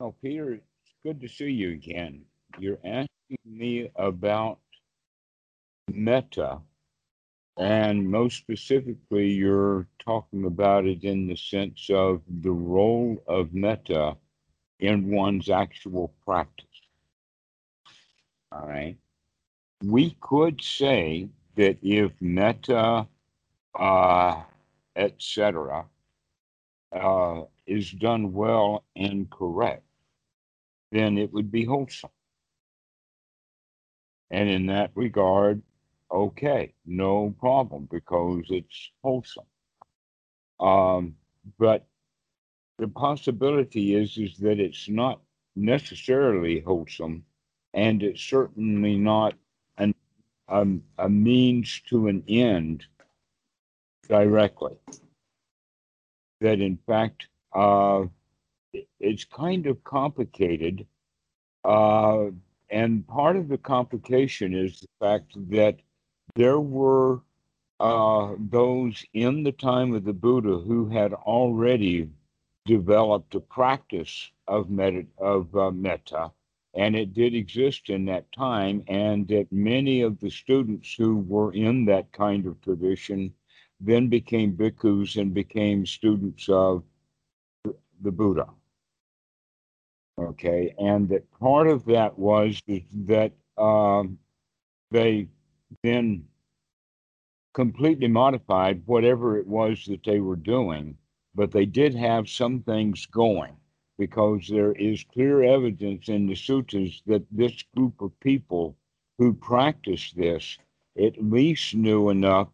Oh, Peter, it's good to see you again. You're asking me about metta, and most specifically, you're talking about it in the sense of the role of metta in one's actual practice. All right. We could say that if metta, uh, etc., uh, is done well and correct, then it would be wholesome. And in that regard, okay, no problem because it's wholesome. Um, but the possibility is is that it's not necessarily wholesome, and it's certainly not an um, a means to an end directly. That in fact, uh, it's kind of complicated. Uh, and part of the complication is the fact that there were uh, those in the time of the Buddha who had already developed a practice of metta, of uh, metta, and it did exist in that time, and that many of the students who were in that kind of tradition then became bhikkhus and became students of the Buddha. Okay, and that part of that was that um, they then completely modified whatever it was that they were doing, but they did have some things going because there is clear evidence in the sutras that this group of people who practiced this at least knew enough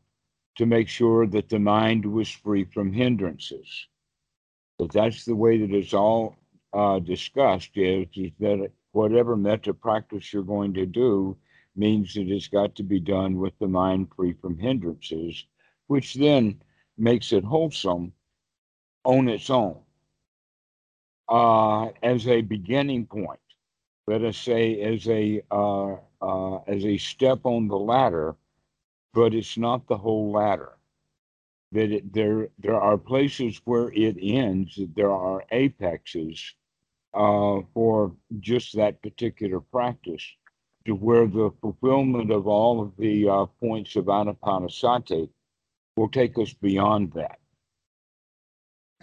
to make sure that the mind was free from hindrances. But that's the way that it's all uh, discussed is, is that whatever metta practice you're going to do means that it's got to be done with the mind free from hindrances, which then makes it wholesome on its own uh, as a beginning point. Let us say as a uh, uh, as a step on the ladder, but it's not the whole ladder that it, there there are places where it ends. There are apexes uh, for just that particular practice, to where the fulfillment of all of the uh, points of anapanasati will take us beyond that.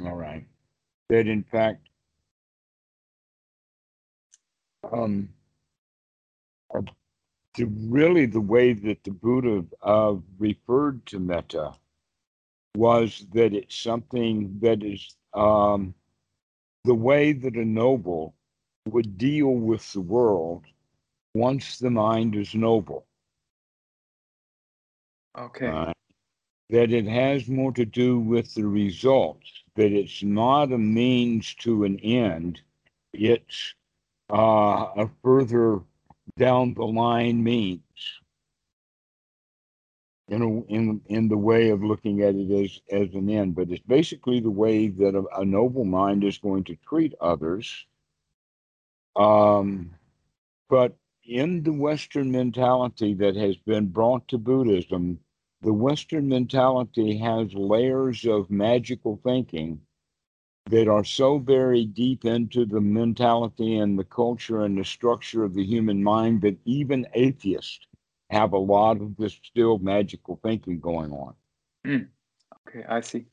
All right, that in fact. Um, the, really the way that the Buddha uh, referred to metta was that it's something that is um, the way that a noble would deal with the world once the mind is noble. Okay. Uh, that it has more to do with the results, that it's not a means to an end, it's uh, a further down the line means in a, in in the way of looking at it as as an end, but it's basically the way that a, a noble mind is going to treat others. Um, but in the Western mentality that has been brought to Buddhism, the Western mentality has layers of magical thinking that are so buried deep into the mentality and the culture and the structure of the human mind that even atheists have a lot of this still magical thinking going on. Mm. Okay, I see.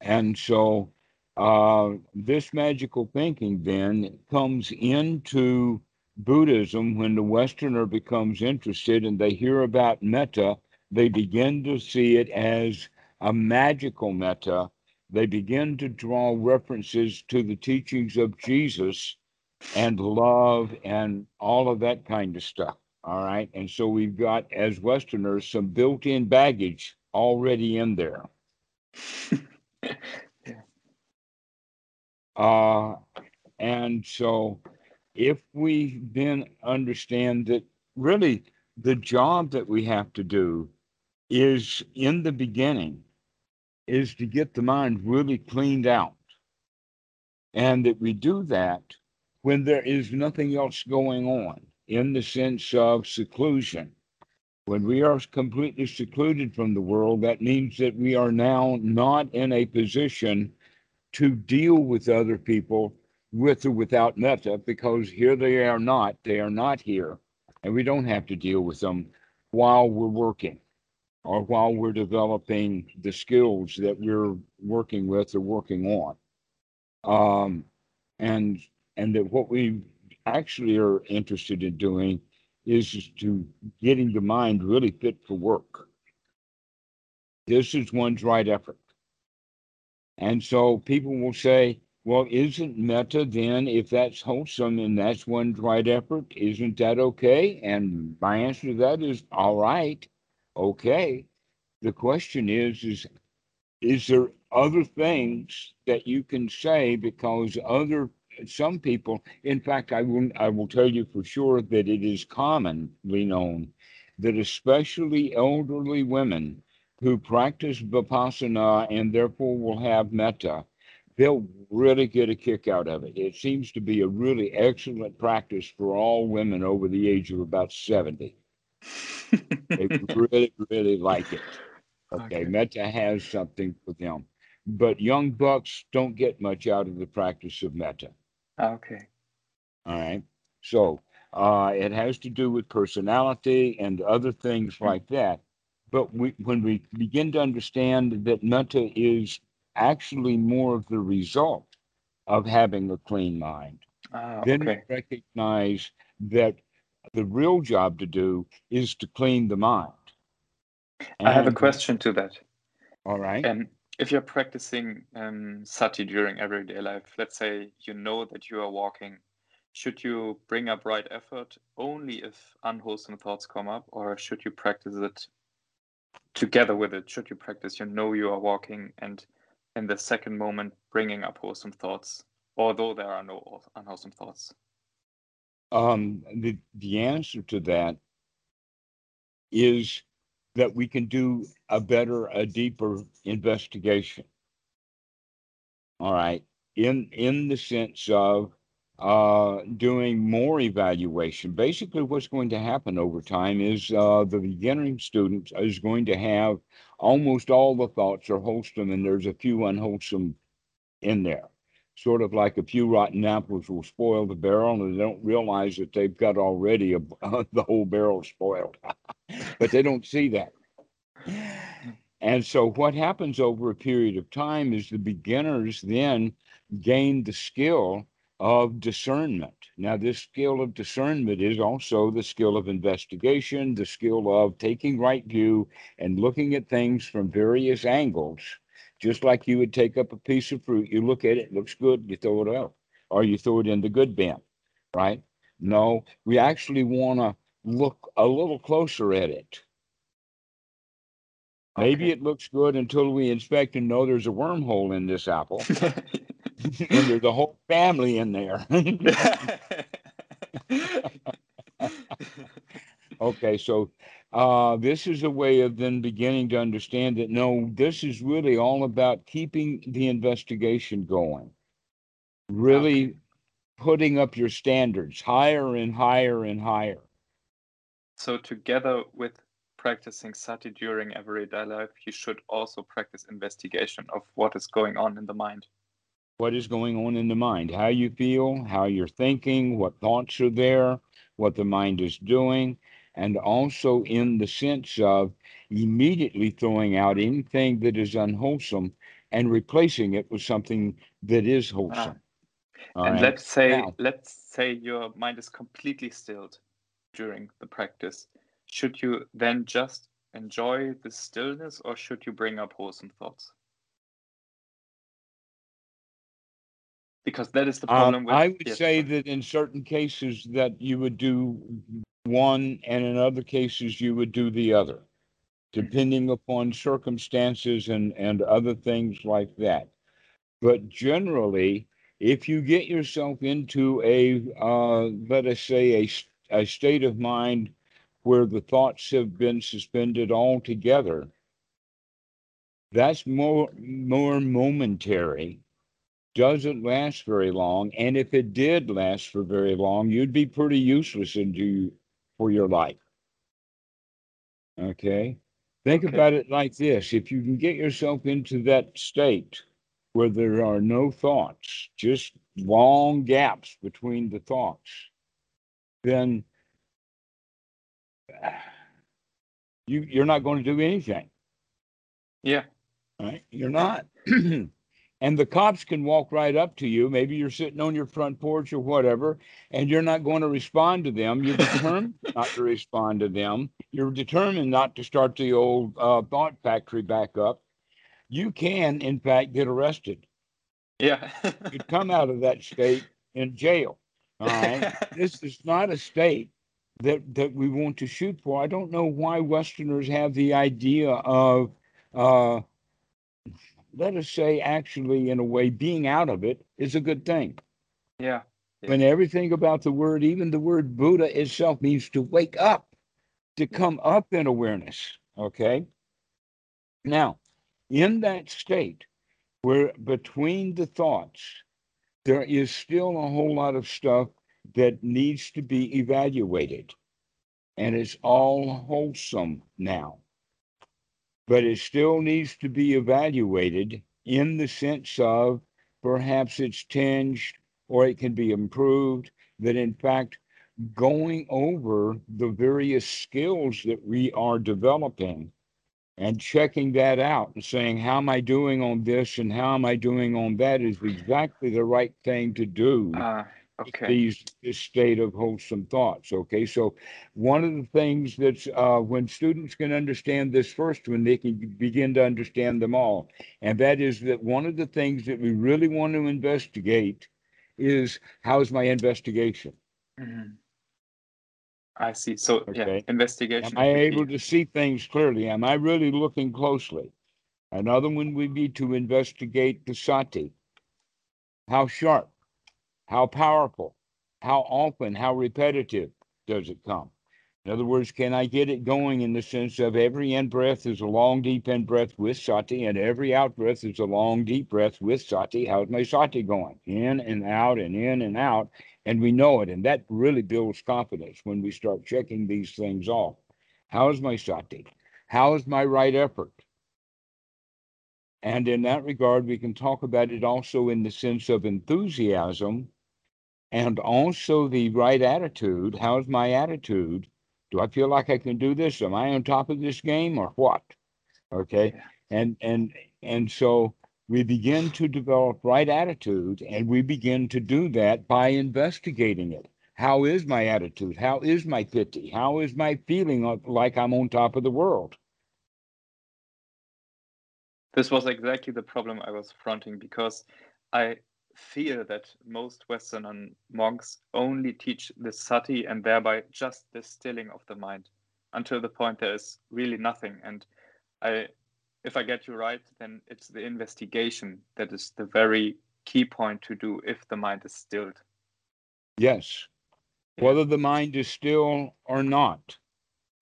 And so uh, this magical thinking then comes into Buddhism when the Westerner becomes interested and they hear about metta, they begin to see it as a magical metta. They begin to draw references to the teachings of Jesus and love and all of that kind of stuff. All right. And so we've got, as Westerners, some built in baggage already in there. yeah. Uh, and so if we then understand that really the job that we have to do is in the beginning is to get the mind really cleaned out and that we do that when there is nothing else going on in the sense of seclusion. When we are completely secluded from the world, that means that we are now not in a position to deal with other people with or without metta because here they are not. They are not here. And we don't have to deal with them while we're working or while we're developing the skills that we're working with or working on. Um, and and that what we actually are interested in doing is to getting the mind really fit for work. This is one's right effort. And so people will say, well, isn't metta then, if that's wholesome and that's one's right effort, isn't that okay? And my answer to that is, all right, okay. The question is, is is there other things that you can say because other some people in fact i will i will tell you for sure that it is commonly known that especially elderly women who practice vipassana and therefore will have metta they'll really get a kick out of it it seems to be a really excellent practice for all women over the age of about 70 they really really like it Okay, Okay. metta has something for them, but young bucks don't get much out of the practice of metta. Okay. All right, so uh, it has to do with personality and other things Mm. like that. But we, when we begin to understand that metta is actually more of the result of having a clean mind, Ah, then okay. we recognize that the real job to do is to clean the mind. I have a question to that. All right. Um, if you're practicing um, sati during everyday life, let's say you know that you are walking, should you bring up right effort only if unwholesome thoughts come up, or should you practice it together with it? Should you practice you know you are walking and in the second moment bringing up wholesome thoughts, although there are no unwholesome thoughts? Um, the the answer to that is that we can do a better, a deeper investigation. All right, in in the sense of uh, doing more evaluation. Basically, what's going to happen over time is uh, the beginning student is going to have almost all the thoughts are wholesome, and there's a few unwholesome in there. Sort of like a few rotten apples will spoil the barrel, and they don't realize that they've got already a, the whole barrel spoiled. but they don't see that. And so, what happens over a period of time is the beginners then gain the skill of discernment. Now, this skill of discernment is also the skill of investigation, the skill of taking right view and looking at things from various angles. Just like you would take up a piece of fruit, you look at it, it looks good, you throw it out, or you throw it in the good bin, right? No, we actually want to look a little closer at it. Maybe it looks good until we inspect and know there's a wormhole in this apple and there's a whole family in there. okay, so uh, this is a way of then beginning to understand that no, this is really all about keeping the investigation going, really Okay. putting up your standards higher and higher and higher. So together with practicing sati during everyday life, you should also practice investigation of what is going on in the mind. what is going on in the mind, how you feel, how you're thinking, what thoughts are there, what the mind is doing, and also in the sense of immediately throwing out anything that is unwholesome and replacing it with something that is wholesome. All and right? let's say Now- let's say your mind is completely stilled during the practice. Should you then just enjoy the stillness or should you bring up wholesome thoughts? Because that is the Um, problem with I would yes, say sorry. that in certain cases that you would do one, and in other cases you would do the other, depending upon circumstances and and other things like that. But generally, if you get yourself into a uh, let us say a, a state of mind where the thoughts have been suspended altogether, that's more more momentary doesn't last very long. And if it did last for very long, you'd be pretty useless into for your life. Okay. Think Okay. about it like this. If you can get yourself into that state where there are no thoughts, just long gaps between the thoughts, then you you're not going to do anything. Yeah. Right? You're not. and the cops can walk right up to you. Maybe you're sitting on your front porch or whatever, and you're not going to respond to them. You're determined not to respond to them. You're determined not to start the old uh, thought factory back up. You can, in fact, get arrested. Yeah. You'd come out of that state in jail. All right. this is not a state that that we want to shoot for. I don't know why Westerners have the idea of uh, let us say, actually, in a way, being out of it is a good thing. Yeah. When everything about the word, even the word Buddha itself, means to wake up, to come up in awareness. Okay. Now, in that state, where between the thoughts, there is still a whole lot of stuff that needs to be evaluated. And it's all wholesome now but it still needs to be evaluated in the sense of perhaps it's tinged or it can be improved. That in fact, going over the various skills that we are developing and checking that out and saying, How am I doing on this and how am I doing on that is exactly the right thing to do. Uh, okay. these this state of wholesome thoughts. Okay, so one of the things that's uh, when students can understand this first, when they can begin to understand them all, and that is that one of the things that we really want to investigate is how's my investigation. Mm-hmm. I see. So okay. yeah, investigation. Am I able to see things clearly? Am I really looking closely? Another one would be to investigate the sati. How sharp? How powerful, how often, how repetitive does it come? In other words, can I get it going in the sense of every in breath is a long, deep in breath with sati, and every out breath is a long, deep breath with sati? How's my sati going? In and out and in and out. And we know it. And that really builds confidence when we start checking these things off. How is my sati? How is my right effort? And in that regard, we can talk about it also in the sense of enthusiasm and also the right attitude. How's my attitude? Do I feel like I can do this? Am I on top of this game or what? Okay. And and and so we begin to develop right attitude and we begin to do that by investigating it. How is my attitude? How is my piti? How is my feeling like I'm on top of the world? This was exactly the problem I was fronting because I fear that most Western monks only teach the sati and thereby just the stilling of the mind until the point there is really nothing. And I, if I get you right, then it's the investigation that is the very key point to do if the mind is stilled. Yes. Whether the mind is still or not,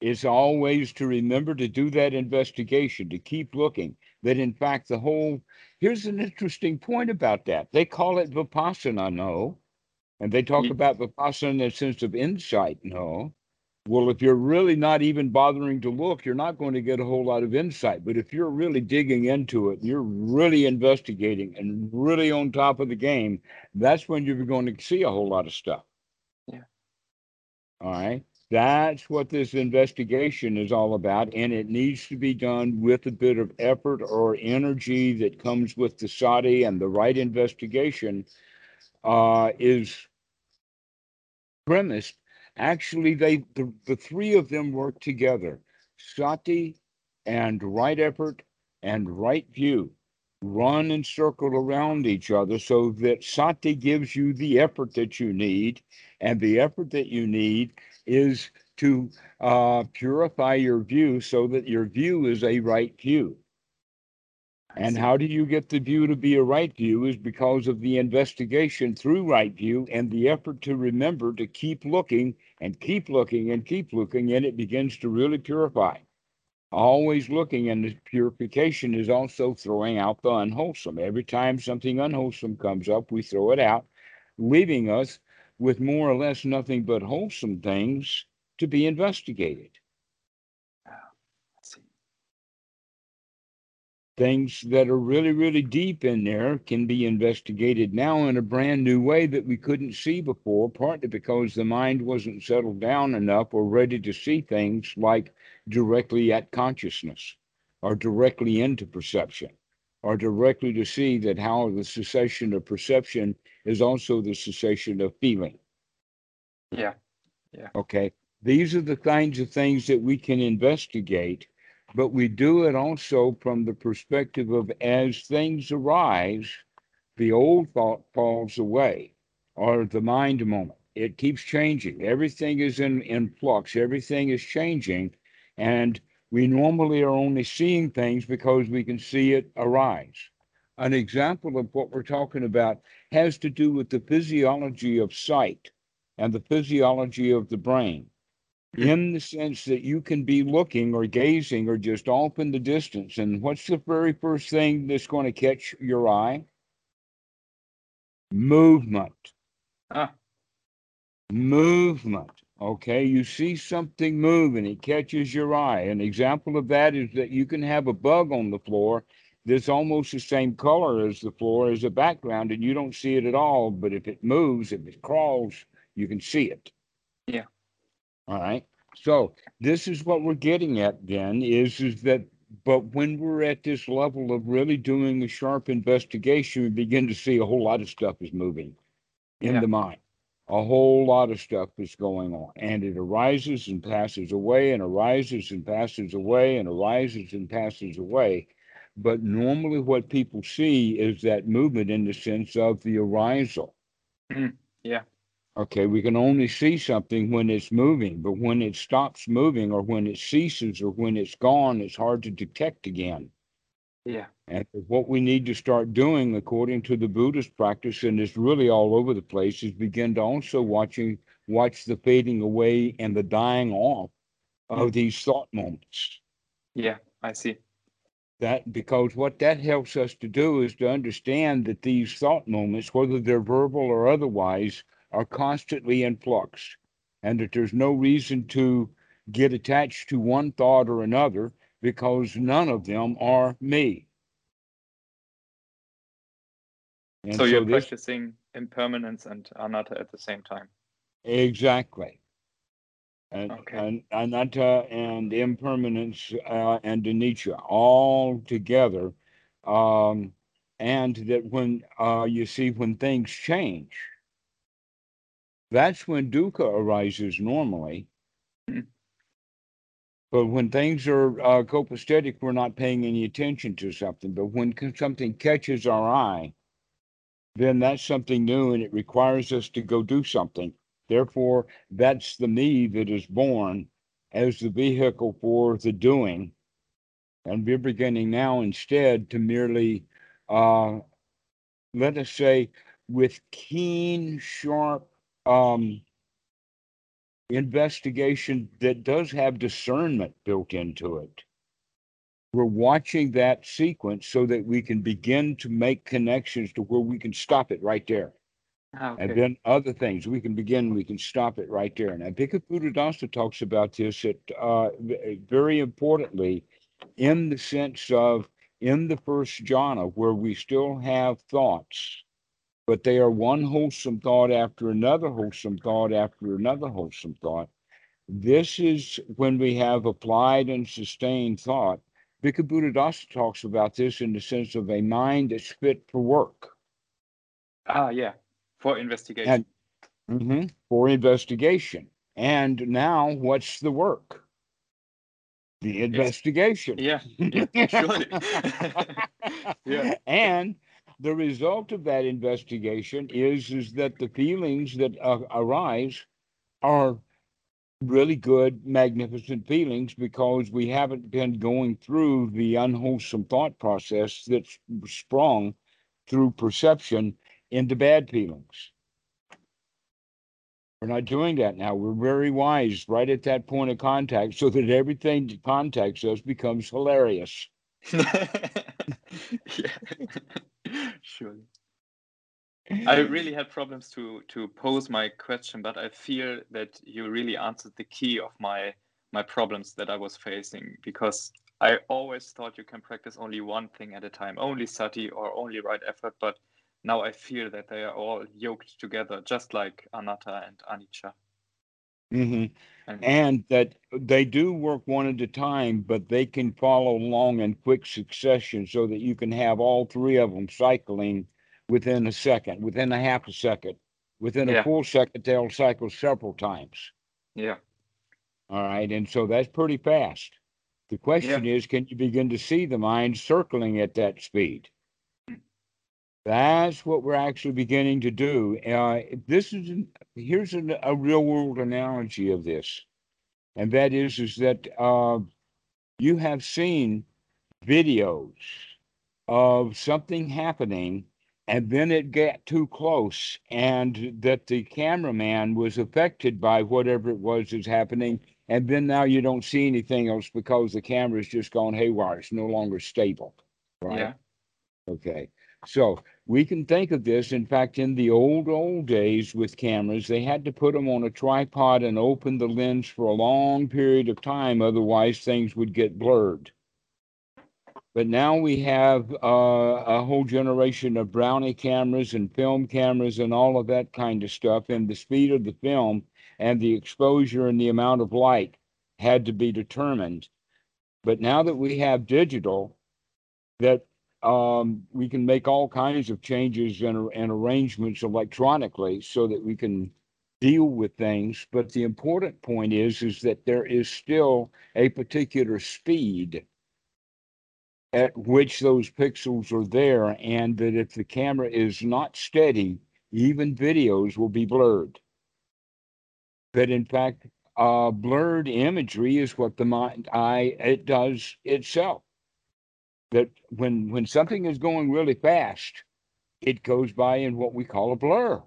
is always to remember to do that investigation, to keep looking. That in fact, the whole Here's an interesting point about that. They call it vipassana, no. And they talk mm. about vipassana in the sense of insight, no. Well, if you're really not even bothering to look, you're not going to get a whole lot of insight. But if you're really digging into it, you're really investigating and really on top of the game, that's when you're going to see a whole lot of stuff. Yeah. All right. That's what this investigation is all about, and it needs to be done with a bit of effort or energy that comes with the sati and the right investigation uh, is premised. Actually, they the, the three of them work together: sati and right effort and right view run and circle around each other so that sati gives you the effort that you need, and the effort that you need is to uh, purify your view so that your view is a right view. And how do you get the view to be a right view is because of the investigation through right view and the effort to remember to keep looking and keep looking and keep looking, and it begins to really purify. Always looking, and the purification is also throwing out the unwholesome. Every time something unwholesome comes up, we throw it out, leaving us with more or less nothing but wholesome things to be investigated. Ah, things that are really, really deep in there can be investigated now in a brand new way that we couldn't see before, partly because the mind wasn't settled down enough or ready to see things like directly at consciousness or directly into perception or directly to see that how the cessation of perception is also the cessation of feeling. Yeah. Yeah. Okay. These are the kinds of things that we can investigate but we do it also from the perspective of as things arise, the old thought falls away, or the mind moment. It keeps changing. Everything is in, in flux, everything is changing. And we normally are only seeing things because we can see it arise. An example of what we're talking about has to do with the physiology of sight and the physiology of the brain in the sense that you can be looking or gazing or just off in the distance. And what's the very first thing that's going to catch your eye? Movement. Ah. Movement. Okay, you see something move and it catches your eye. An example of that is that you can have a bug on the floor that's almost the same color as the floor as a background, and you don't see it at all. But if it moves, if it crawls, you can see it. Yeah. All right. So this is what we're getting at then is is that but when we're at this level of really doing a sharp investigation, we begin to see a whole lot of stuff is moving in Yeah. the mind. A whole lot of stuff is going on. And it arises and passes away and arises and passes away and arises and passes away. But normally what people see is that movement in the sense of the arisal. Mm-hmm. Yeah. Okay, we can only see something when it's moving, but when it stops moving or when it ceases or when it's gone, it's hard to detect again. Yeah. And what we need to start doing, according to the Buddhist practice, and it's really all over the place, is begin to also watching watch the fading away and the dying off of mm. these thought moments. Yeah. I see. That because what that helps us to do is to understand that these thought moments, whether they're verbal or otherwise, are constantly in flux, and that there's no reason to get attached to one thought or another because none of them are me. And so you're this- practicing impermanence and anatta at the same time. Exactly. And, Okay. and anatta and impermanence uh, and anicca all together. Um, and that when uh, you see when things change, that's when dukkha arises normally. Mhm. But when things are uh, copacetic, we're not paying any attention to something. But when something catches our eye, then that's something new and it requires us to go do something. Therefore, that's the me that is born as the vehicle for the doing. And we're beginning now instead to merely, uh, let us say, with keen, sharp um, investigation that does have discernment built into it. We're watching that sequence so that we can begin to make connections to where we can stop it right there. Ah, okay. And then other things, we can begin, we can stop it right there. Now, Bhikkhu Buddhadasa talks about this at, uh, very importantly in the sense of in the first jhana where we still have thoughts, but they are one wholesome thought after another wholesome thought after another wholesome thought. This is when we have applied and sustained thought. Bhikkhu Buddhadasa talks about this in the sense of a mind that's fit for work. ah, yeah. For investigation. Mhm, for investigation. And now, what's the work? The investigation. yeah. Yeah. Surely. yeah. And the result of that investigation is is that the feelings that uh, arise are really good, magnificent feelings because we haven't been going through the unwholesome thought process that's sprung through perception into bad feelings. We're not doing that now. We're very wise right at that point of contact so that everything that contacts us becomes hilarious. yeah. Surely. I really had problems to to pose my question, but I feel that you really answered the key of my my problems that I was facing because I always thought you can practice only one thing at a time, only sati or only right effort, but now I feel that they are all yoked together, just like anatta and anicca. Hmm And that they do work one at a time, but they can follow along in quick succession so that you can have all three of them cycling within a second, within a half a second. Within Yeah. a full second, they'll cycle several times. yeah, All right. And so that's pretty fast. The question is, can you begin to see the mind circling at that speed? That's what we're actually beginning to do. Uh, this is here's an, a real world analogy of this, and that is is that uh, you have seen videos of something happening, and then it got too close, and that the cameraman was affected by whatever it was that's happening, and then now you don't see anything else because the camera's just gone haywire. It's no longer stable, right? yeah, Okay. So we can think of this. In fact, in the old, old days with cameras, they had to put them on a tripod and open the lens for a long period of time. Otherwise, things would get blurred. But now we have uh, a whole generation of brownie cameras and film cameras and all of that kind of stuff. And the speed of the film and the exposure and the amount of light had to be determined. But now that we have digital, that um, we can make all kinds of changes and, and arrangements electronically so that we can deal with things. But the important point is, is that there is still a particular speed at which those pixels are there, and that if the camera is not steady, even videos will be blurred. But in fact, uh, blurred imagery is what the mind eye it does itself that when when something is going really fast, it goes by in what we call a blur.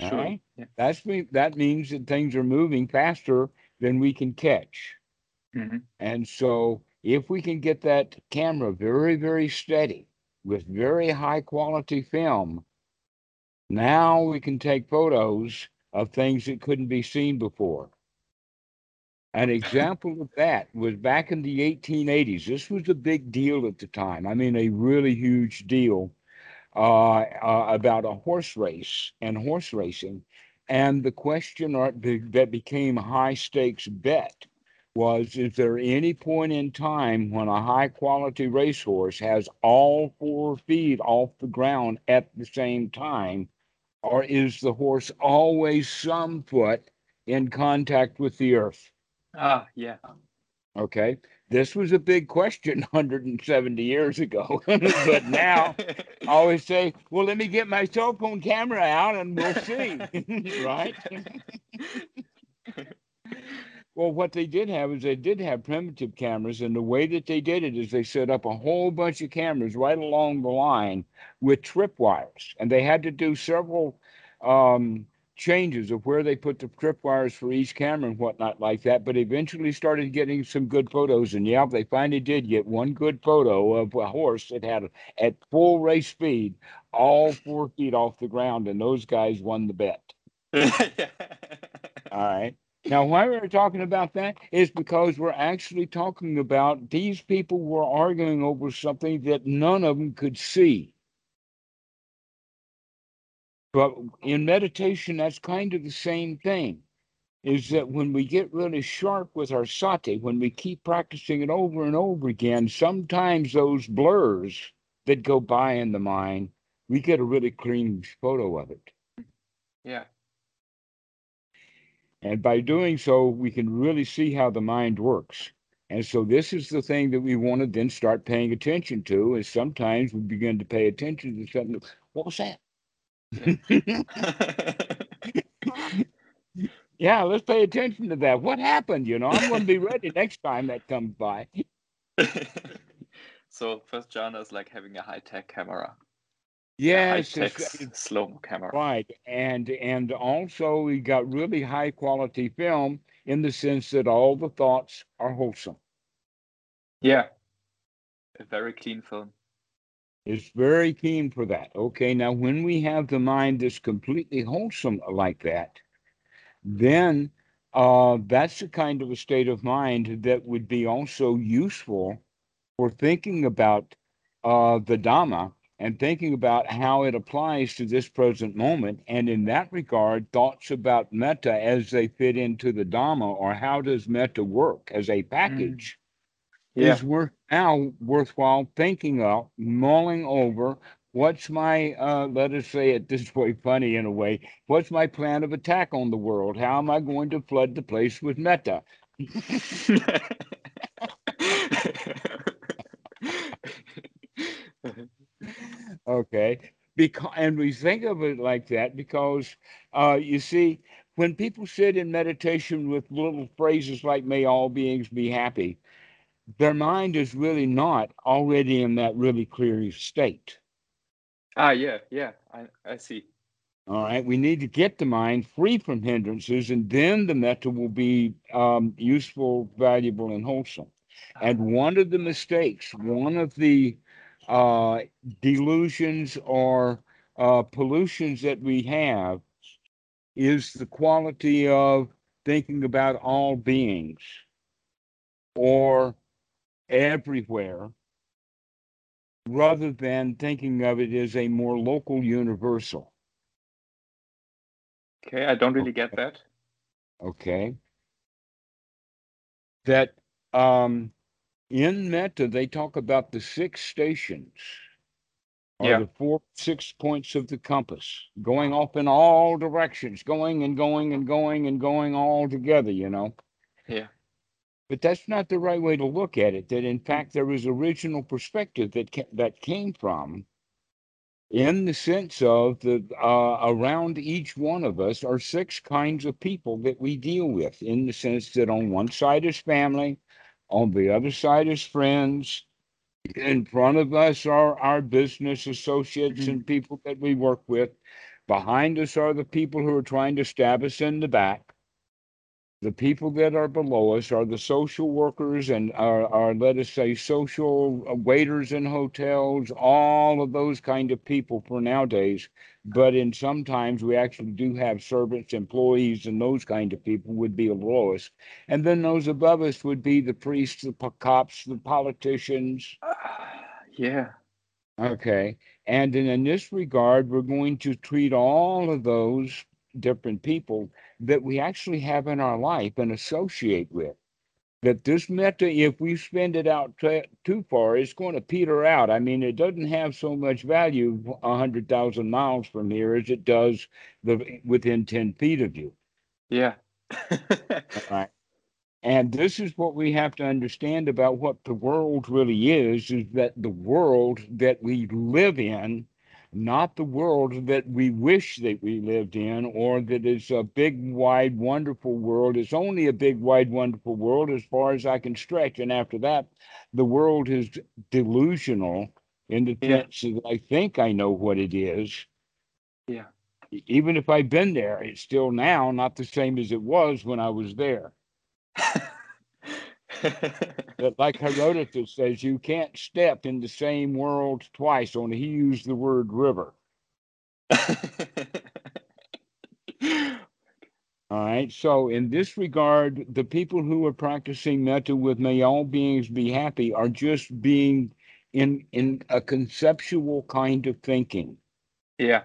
Sure. right? Yeah. That's me that means that things are moving faster than we can catch. Mhm. And so if we can get that camera very, very steady with very high quality film, now we can take photos of things that couldn't be seen before. An example of that was back in the 1880s. This was a big deal at the time. I mean, a really huge deal uh, uh, about a horse race and horse racing. And the question that became high stakes bet was Is there any point in time when a high quality racehorse has all four feet off the ground at the same time? Or is the horse always some foot in contact with the earth? Ah, yeah. Okay. This was a big question 170 years ago. but now I always say, well, let me get my cell phone camera out and we'll see. right? Well, what they did have is they did have primitive cameras, and the way that they did it is they set up a whole bunch of cameras right along the line with tripwires, and they had to do several um, changes of where they put the tripwires for each camera and whatnot like that. But eventually started getting some good photos, and yeah, they finally did get one good photo of a horse that had at full race speed, all four feet off the ground, and those guys won the bet. All right. Now, why we're talking about that is because we're actually talking about these people were arguing over something that none of them could see. But in meditation, that's kind of the same thing. Is that when we get really sharp with our sati, when we keep practicing it over and over again, sometimes those blurs that go by in the mind, we get a really clean photo of it. yeah. And by doing so, we can really see how the mind works. And so this is the thing that we want to then start paying attention to. Is sometimes we begin to pay attention to something. What was that? Yeah, let's pay attention to that. What happened? You know, I'm going to be ready next time that comes by. so first jhana is like having a high tech camera. Yes, high it's- slow mo camera. Right, and and also we got really high quality film in the sense that all the thoughts are wholesome. Yeah. A very clean film. It's very keen for that. Okay, now when we have the mind that's completely wholesome like that, then uh, that's the kind of a state of mind that would be also useful for thinking about uh, the Dhamma and thinking about how it applies to this present moment. And in that regard, thoughts about metta as they fit into the Dhamma or how does metta work as a package Yeah. is worth now worthwhile thinking of, mulling over. What's my, uh, let us say it this way, funny in a way. What's my plan of attack on the world? How am I going to flood the place with metta? Okay. Because, and we think of it like that because, uh, you see, when people sit in meditation with little phrases like, may all beings be happy, their mind is really not already in that really clear state. ah, yeah, yeah, I, I see. All right. We need to get the mind free from hindrances, and then the metta will be um, useful, valuable, and wholesome. And one of the mistakes, one of the uh, delusions or uh, pollutions that we have is the quality of thinking about all beings or everywhere rather than thinking of it as a more local universal. Okay, I don't really get that. Okay. That um, in metta they talk about the six stations or Yeah. the four six points of the compass going off in all directions going and going and going and going all together you know Yeah. But that's not the right way to look at it that in fact there was original perspective that ca- that came from in the sense of the uh, around each one of us are six kinds of people that we deal with in the sense that on one side is family on the other side is friends. In front of us are our business associates Mhm. and people that we work with. Behind us are the people who are trying to stab us in the back the people that are below us are the social workers and are, are let us say social waiters in hotels all of those kind of people for nowadays but in sometimes we actually do have servants employees and those kind of people would be below us and then those above us would be the priests the cops the politicians Ah, yeah. Okay. And in, in this regard, we're going to treat all of those different people that we actually have in our life and associate with. That this metta, if we spend it out t- too far, it's going to peter out. I mean, it doesn't have so much value a hundred thousand miles from here as it does the within ten feet of you. Yeah. Right. And this is what we have to understand about what the world really is is that the world that we live in, not the world that we wish that we lived in, or that is a big, wide, wonderful world. It's only a big, wide, wonderful world as far as I can stretch. And after that, the world is delusional in the Yeah. sense that I think I know what it is. Yeah. Even if I've been there, it's still now not the same as it was when I was there. But like Herodotus says, you can't step in the same world twice. Only he used the word river. All right. So in this regard, the people who are practicing metta with may all beings be happy are just being in in a conceptual kind of thinking. yeah.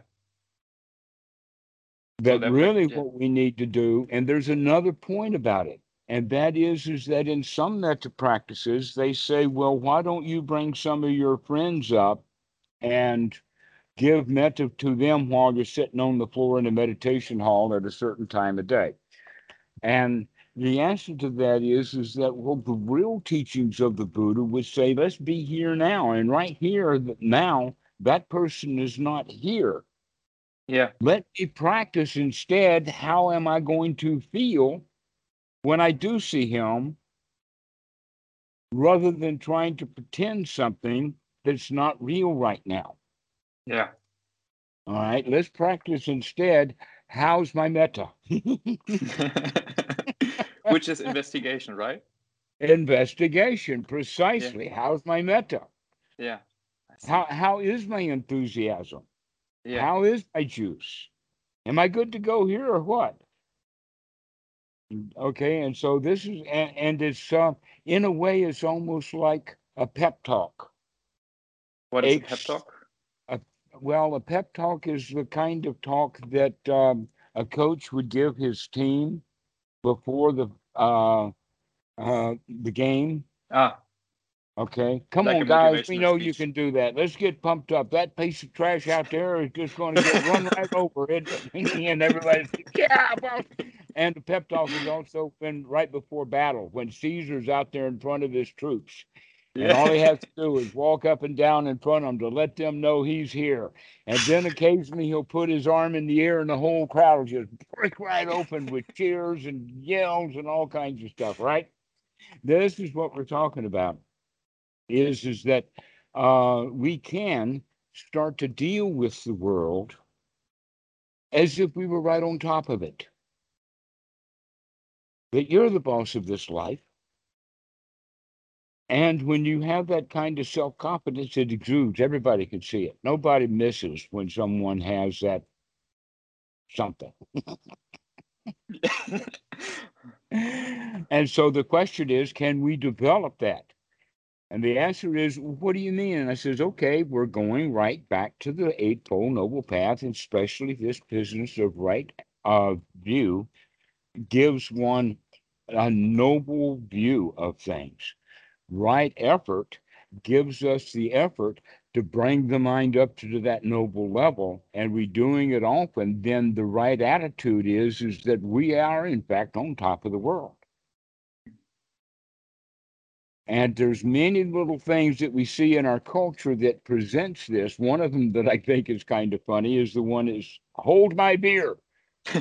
That they're prac- really yeah. what we need to do. And there's another point about it. And that is, is that in some metta practices, they say, well, why don't you bring some of your friends up and give metta to them while you're sitting on the floor in a meditation hall at a certain time of day? And the answer to that is, is that well, the real teachings of the Buddha would say, let's be here now, and right here now, that person is not here. Yeah. Let me practice instead. How am I going to feel when I do see him, rather than trying to pretend something that's not real right now? Yeah. All right, let's practice instead. How's my metta? Which is investigation, right? Investigation, precisely. How's my metta? Yeah. How how is my enthusiasm? yeah. How is my juice? Am I good to go here or what? Okay, and so this is and, and it's uh, in a way it's almost like a pep talk. What is a Ex- pep talk? Well, a pep talk is the kind of talk that um, a coach would give his team before the uh, uh, the game. Ah, Okay, come Like on, guys. We know you can do that. Let's get pumped up. That piece of trash out there is just going to get run right over it, and everybody's yeah. Boss. And the pep talk has also been right before battle when Caesar's out there in front of his troops, and all he has to do is walk up and down in front of them to let them know he's here. And then occasionally he'll put his arm in the air, and the whole crowd will just break right open with cheers and yells and all kinds of stuff. Right? This is what we're talking about is is that uh, we can start to deal with the world as if we were right on top of it. That you're the boss of this life. And when you have that kind of self confidence, it exudes. Everybody can see it. Nobody misses when someone has that something. and so the question is can we develop that? And the answer is, what do you mean? And I says, okay, we're going right back to the Eightfold Noble Path, especially this business of right uh, view gives one a noble view of things. Right effort gives us the effort to bring the mind up to that noble level, and we're doing it often. Then the right attitude is is that we are in fact on top of the world. And there's many little things that we see in our culture that presents this. One of them that I think is kind of funny is the one is hold my beer.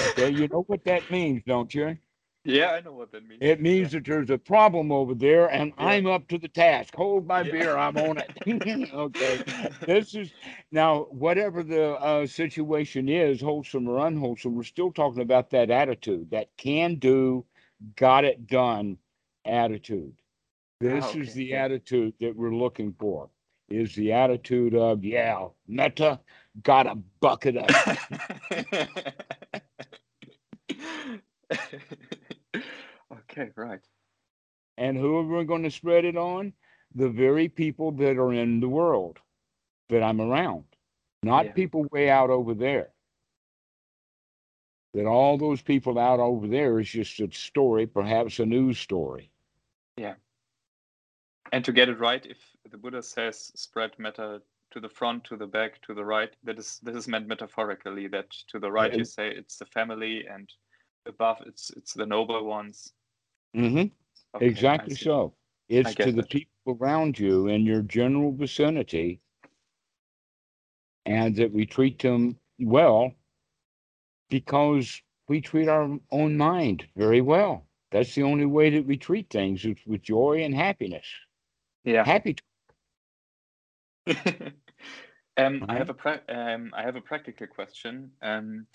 Okay, you know what that means, don't you? Yeah, I know what that means. It means that there's a problem over there and Yeah. I'm up to the task. Hold my Yeah. beer, I'm on it. okay. This is now whatever the uh, situation is, wholesome or unwholesome, we're still talking about that attitude, that can do, got it done attitude. This Ah, is the yeah. attitude that we're looking for. Is the attitude of yeah, metta got a bucket of okay, right. and who are we going to spread it on? The very people that are in the world that I'm around, not Yeah. people way out over there. That all those people out over there is just a story, perhaps a news story. Yeah. And to get it right, if the Buddha says spread metta to the front, to the back, to the right, that is this is meant metaphorically. That to the right you say it's the family, and above it's it's the noble ones. Hmm Okay, I Exactly see. so. It's get to the that. people around you in your general vicinity, and that we treat them well because we treat our own mind very well. That's the only way that we treat things is with joy and happiness. Yeah. Happy. um, I Right. have a pra- um, I have a practical question. Um,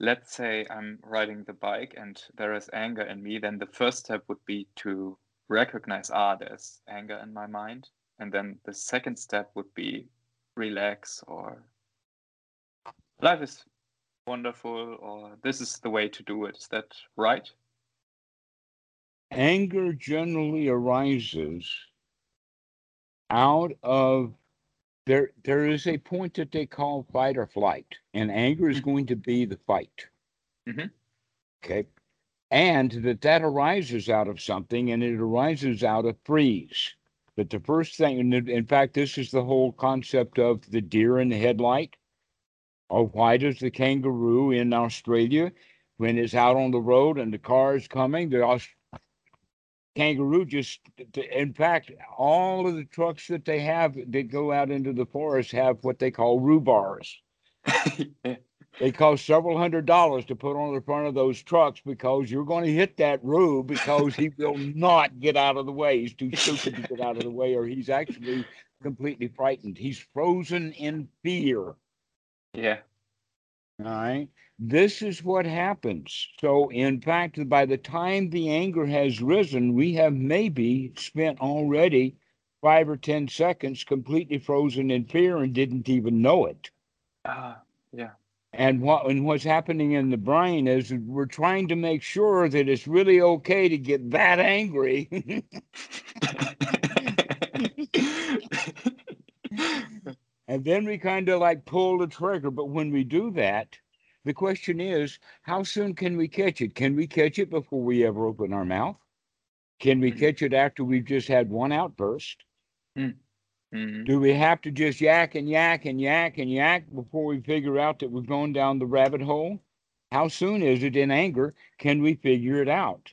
let's say I'm riding the bike and there is anger in me. Then the first step would be to recognize ah, there's anger in my mind, and then the second step would be relax or life is wonderful or this is the way to do it. Is that right? Anger generally arises out of there there is a point that they call fight or flight and anger is Mhm. going to be the fight Mhm. okay and that that arises out of something and it arises out of freeze but the first thing and in fact this is the whole concept of the deer in the headlight or why does the kangaroo in australia when it's out on the road and the car is coming the kangaroo just in fact all of the trucks that they have that go out into the forest have what they call roo bars yeah. they cost several hundred dollars to put on the front of those trucks because you're going to hit that rube because he will not get out of the way he's too stupid to get out of the way or he's actually completely frightened he's frozen in fear Yeah. All right. This is what happens. So, in fact, by the time the anger has risen, we have maybe spent already five or 10 seconds completely frozen in fear and didn't even know it. Ah, yeah. And what and what's happening in the brain is we're trying to make sure that it's really okay to get that angry. and then we kind of like pull the trigger. But when we do that, the question is, how soon can we catch it? Can we catch it before we ever open our mouth? Can we Mhm. catch it after we've just had one outburst? Mhm. Do we have to just yak and yak and yak and yak before we figure out that we're going down the rabbit hole? How soon is it in anger? Can we figure it out?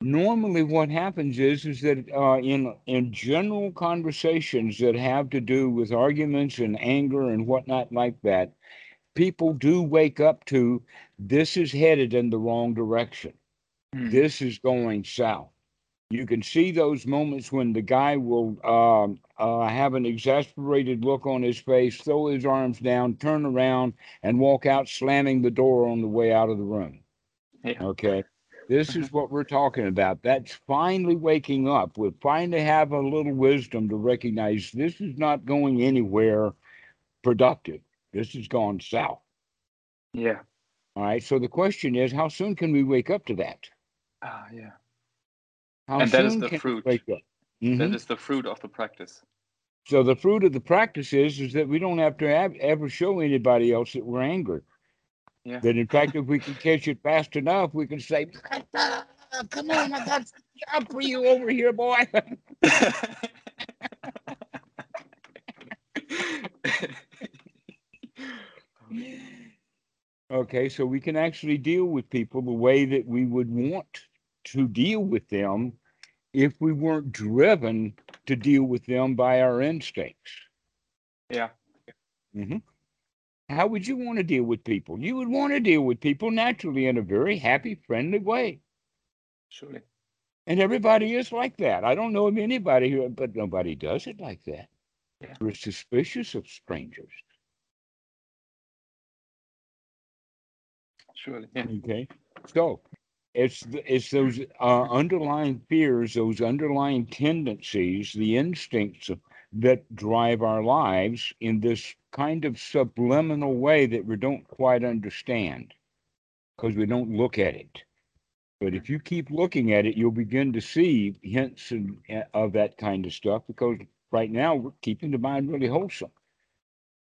Normally, what happens is is that uh, in in general conversations that have to do with arguments and anger and whatnot like that, people do wake up to this is headed in the wrong direction Mhm. this is going south. You can see those moments when the guy will um, uh, have an exasperated look on his face, throw his arms down, turn around, and walk out, slamming the door on the way out of the room. Yeah. Okay. This is what we're talking about. That's finally waking up. We finally have a little wisdom to recognize this is not going anywhere productive. This has gone south. Yeah. All right. So the question is, how soon can we wake up to that? Ah, yeah. How And that is the fruit. wake up? Mhm. That is the fruit of the practice. So the fruit of the practice is is that we don't have to have, ever show anybody else that we're angry. Yeah. That in fact, if we can catch it fast enough, we can say, "Come on, I got some job for you over here, boy." okay, so we can actually deal with people the way that we would want to deal with them if we weren't driven to deal with them by our instincts. yeah. hmm How would you want to deal with people? You would want to deal with people naturally in a very happy, friendly way. Surely. And everybody is like that. I don't know of anybody who, but nobody does it like that. Yeah. We're suspicious of strangers. Surely. Yeah. Okay. So it's it's those uh, underlying fears, those underlying tendencies, the instincts of- that drive our lives in this kind of subliminal way that we don't quite understand because we don't look at it. But if you keep looking at it, you'll begin to see hints and, uh, of that kind of stuff because right now we're keeping the mind really wholesome.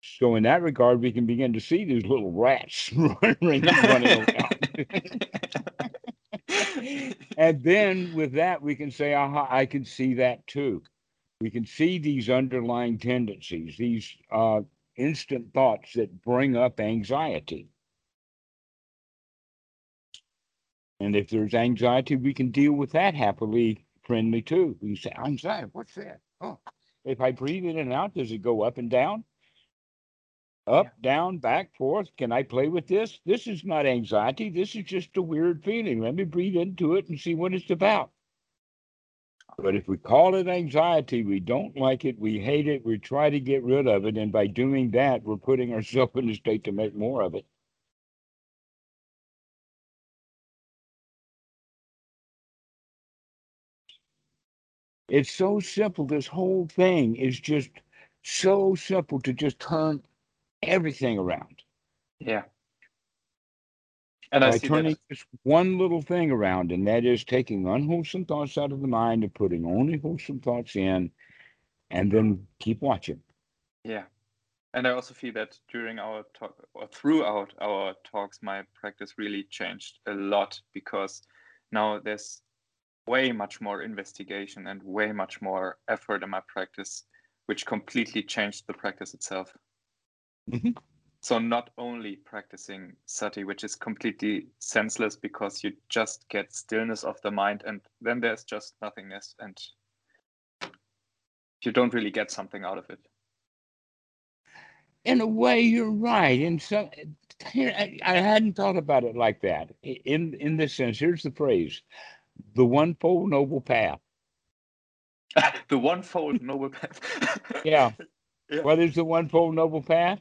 So in that regard, we can begin to see these little rats running, running around. and then with that, we can say, aha, I can see that too. We can see these underlying tendencies, these uh, instant thoughts that bring up anxiety. And if there's anxiety, we can deal with that happily, friendly too. We can say, anxiety, what's that? Oh, if I breathe in and out, does it go up and down? Up, down, back, forth. Can I play with this? This is not anxiety. This is just a weird feeling. Let me breathe into it and see what it's about. But if we call it anxiety, we don't like it, we hate it, we try to get rid of it. And by doing that, we're putting ourselves in a state to make more of it. It's so simple. This whole thing is just so simple to just turn everything around. yeah. And I by see turning just one little thing around, and that is taking unwholesome thoughts out of the mind and putting only wholesome thoughts in, and then keep watching. Yeah. And I also feel that during our talk or throughout our talks, my practice really changed a lot because now there's way much more investigation and way much more effort in my practice, which completely changed the practice itself. Mhm. So not only practicing sati, which is completely senseless because you just get stillness of the mind and then there's just nothingness and you don't really get something out of it. In a way, you're right. In some, here, I, I hadn't thought about it like that. In in this sense, here's the phrase: the one-fold noble path. the one-fold noble path. Yeah. Yeah. What is the one-fold noble path?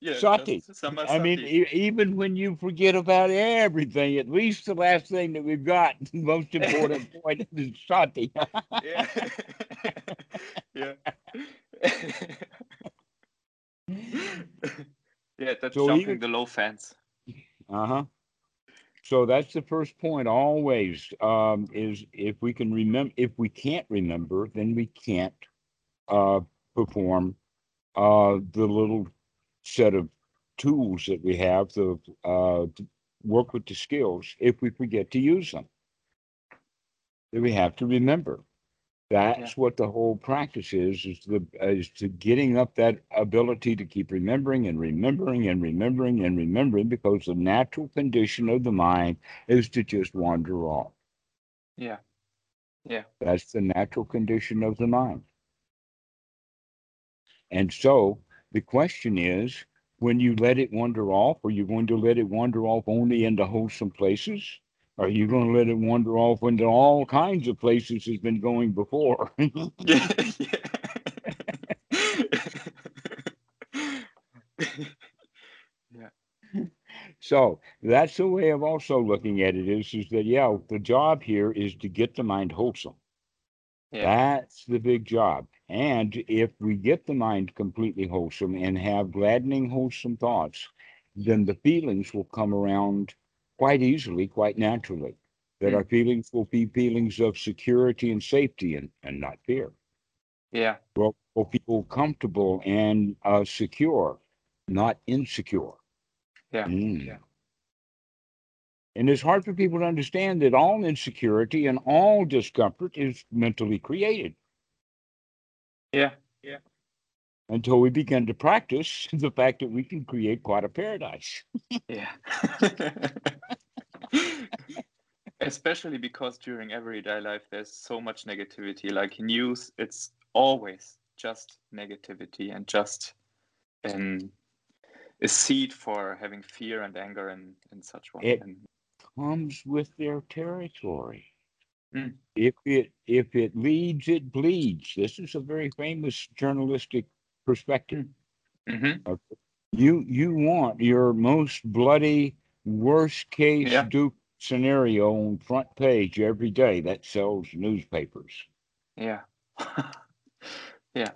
Yeah, Sati. I mean, e- even when you forget about everything, at least the last thing that we've got, the most important point is sati. yeah, yeah, Yeah, that's So even- the low fence. Uh-huh. So that's the first point always, um, is if we can remember, if we can't remember, then we can't, uh, perform, uh, the little set of tools that we have to, uh, to work with the skills if we forget to use them. That we have to remember. That's what the whole practice is, is the, is to getting up that ability to keep remembering and remembering and remembering and remembering because the natural condition of the mind is to just wander off. Yeah. Yeah. That's the natural condition of the mind. And so the question is, when you let it wander off, are you going to let it wander off only into wholesome places? Are you going to let it wander off into all kinds of places it's been going before? So that's the way of also looking at it is, is that, yeah, the job here is to get the mind wholesome. Yeah. That's the big job. And if we get the mind completely wholesome and have gladdening, wholesome thoughts, then the feelings will come around quite easily, quite naturally. That Mm. our feelings will be feelings of security and safety and, and not fear. Yeah. Will, will feel comfortable and uh, secure, not insecure. Yeah. Mm. Yeah. And it's hard for people to understand that all insecurity and all discomfort is mentally created Yeah. Yeah. Until we begin to practice the fact that we can create quite a paradise. Yeah. Especially because during everyday life there's so much negativity. Like news, it's always just negativity and just um, a seed for having fear and anger and, and such one. It- And Comes with their territory. Mm. If it if it leads, it bleeds. This is a very famous journalistic perspective. Mhm. You you want your most bloody, worst case Yeah. dukkha scenario on front page every day. That sells newspapers. Yeah. yeah.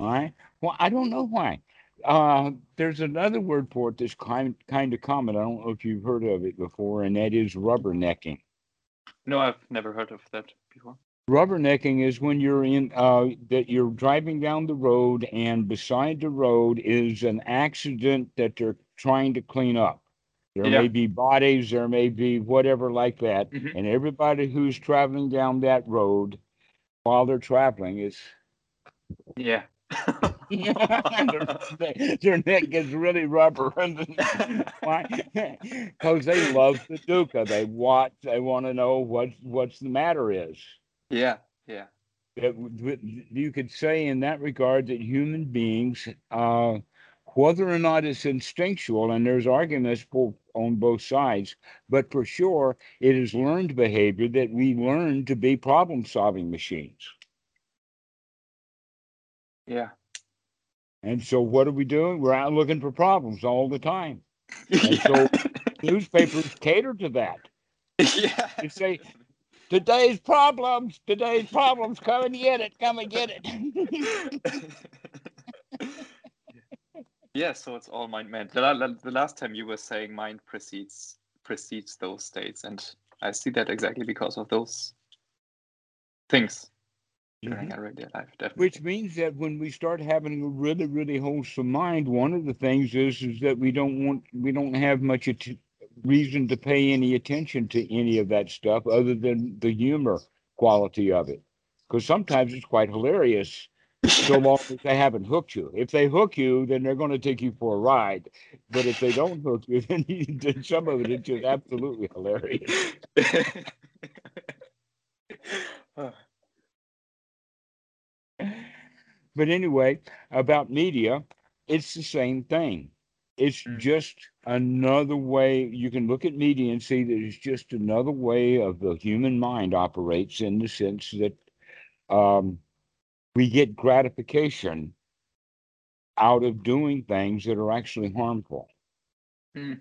All right. Well, I don't know why. Uh, there's another word for it that's kind kind of common. I don't know if you've heard of it before, and that is rubbernecking. no, I've never heard of that before. Rubbernecking is when you're in uh, that you're driving down the road, and beside the road is an accident that they're trying to clean up. There Yeah. may be bodies, there may be whatever like that, Mhm. and everybody who's traveling down that road while they're traveling is Yeah. their, their neck gets really rubber. and Because they love the dukkha. They want. They want to know what what's the matter is. yeah. Yeah. That you could say in that regard that human beings, uh, whether or not it's instinctual, and there's arguments for, on both sides, but for sure it is learned behavior that we learn to be problem-solving machines. Yeah. And so, what are we doing? We're out looking for problems all the time. And yeah. so newspapers cater to that. yeah. You say, today's problems, today's problems, come and get it, come and get it. yeah, so it's all mind meant. The, the last time you were saying mind precedes precedes those states, and I see that exactly because of those things everyday mm-hmm. life. Definitely. Which means that when we start having a really, really wholesome mind, one of the things is is that we don't want we don't have much at- reason to pay any attention to any of that stuff other than the humor quality of it. Because sometimes it's quite hilarious so long as they haven't hooked you. If they hook you, then they're going to take you for a ride. But if they don't hook you, then, you, then some of it is just absolutely hilarious. Uh, But anyway, about media, it's the same thing. It's Mm. just another way you can look at media and see that it's just another way of the human mind operates in the sense that um, we get gratification out of doing things that are actually harmful. mm.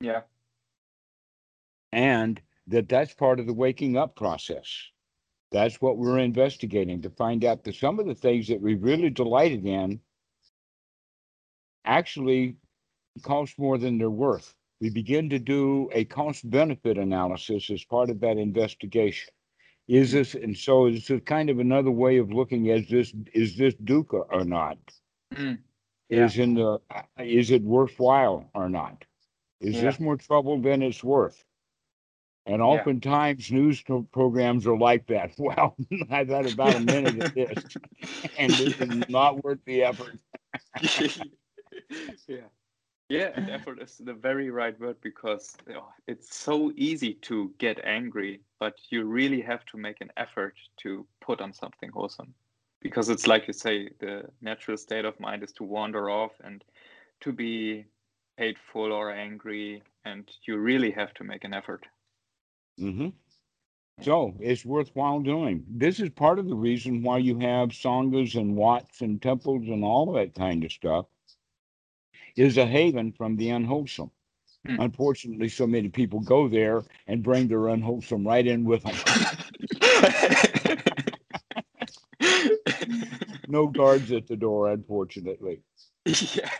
Yeah. and that that's part of the waking up process. That's what we're investigating to find out that some of the things that we really delighted in actually cost more than they're worth. We begin to do a cost benefit analysis as part of that investigation. Is this, and so it's a kind of another way of looking at this, is this dukkha or not? Mm. Yeah. Is in the, is it worthwhile or not? Is Yeah. this more trouble than it's worth? And oftentimes news pro- programs are like that. Well, I've had about a minute of this and this is not worth the effort. yeah. Yeah, and effort is the very right word because you know, it's so easy to get angry, but you really have to make an effort to put on something wholesome. Because it's like you say, the natural state of mind is to wander off and to be hateful or angry, and you really have to make an effort. Hmm So it's worthwhile doing. This is part of the reason why you have sanghas and wats and temples and all that kind of stuff is a haven from the unwholesome. Hmm. Unfortunately, so many people go there and bring their unwholesome right in with them. No guards at the door, unfortunately. yeah.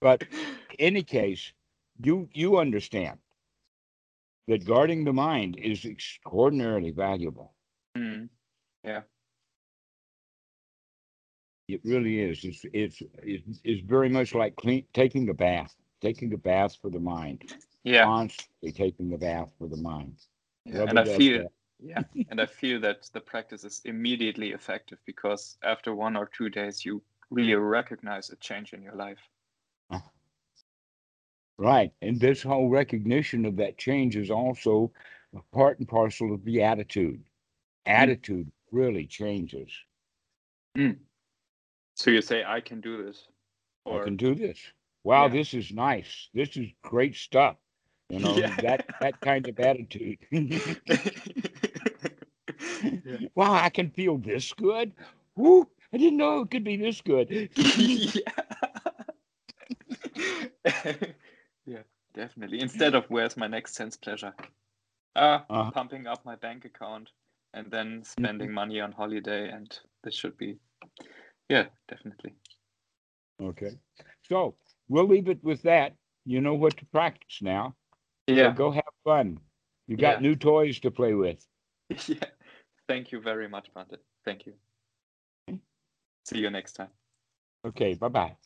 But in any case, you you understand that guarding the mind is extraordinarily valuable. Mm. It really is. It's it's it's, it's very much like clean taking a bath, taking a bath for the mind. Yeah. Constantly taking a bath for the mind. Yeah, and I feel yeah, and I feel that the practice is immediately effective because after one or two days you really recognize a change in your life. Right. And this whole recognition of that change is also a part and parcel of the attitude. Mm. Attitude really changes. Mm. So you say I can do this, I can do this. Wow, Yeah. this is nice. This is great stuff. You know, Yeah. that that kind of attitude. yeah. wow, I can feel this good. Woo, I didn't know it could be this good. yeah. yeah, definitely. Instead of where's my next sense pleasure? Ah, Uh-huh. pumping up my bank account and then spending money on holiday, and this should be, yeah, definitely. Okay. So we'll leave it with that. You know what to practice now. So Yeah, go have fun. You got Yeah. new toys to play with. yeah. Thank you very much, Pandit. Thank you. See you next time. Okay, bye bye.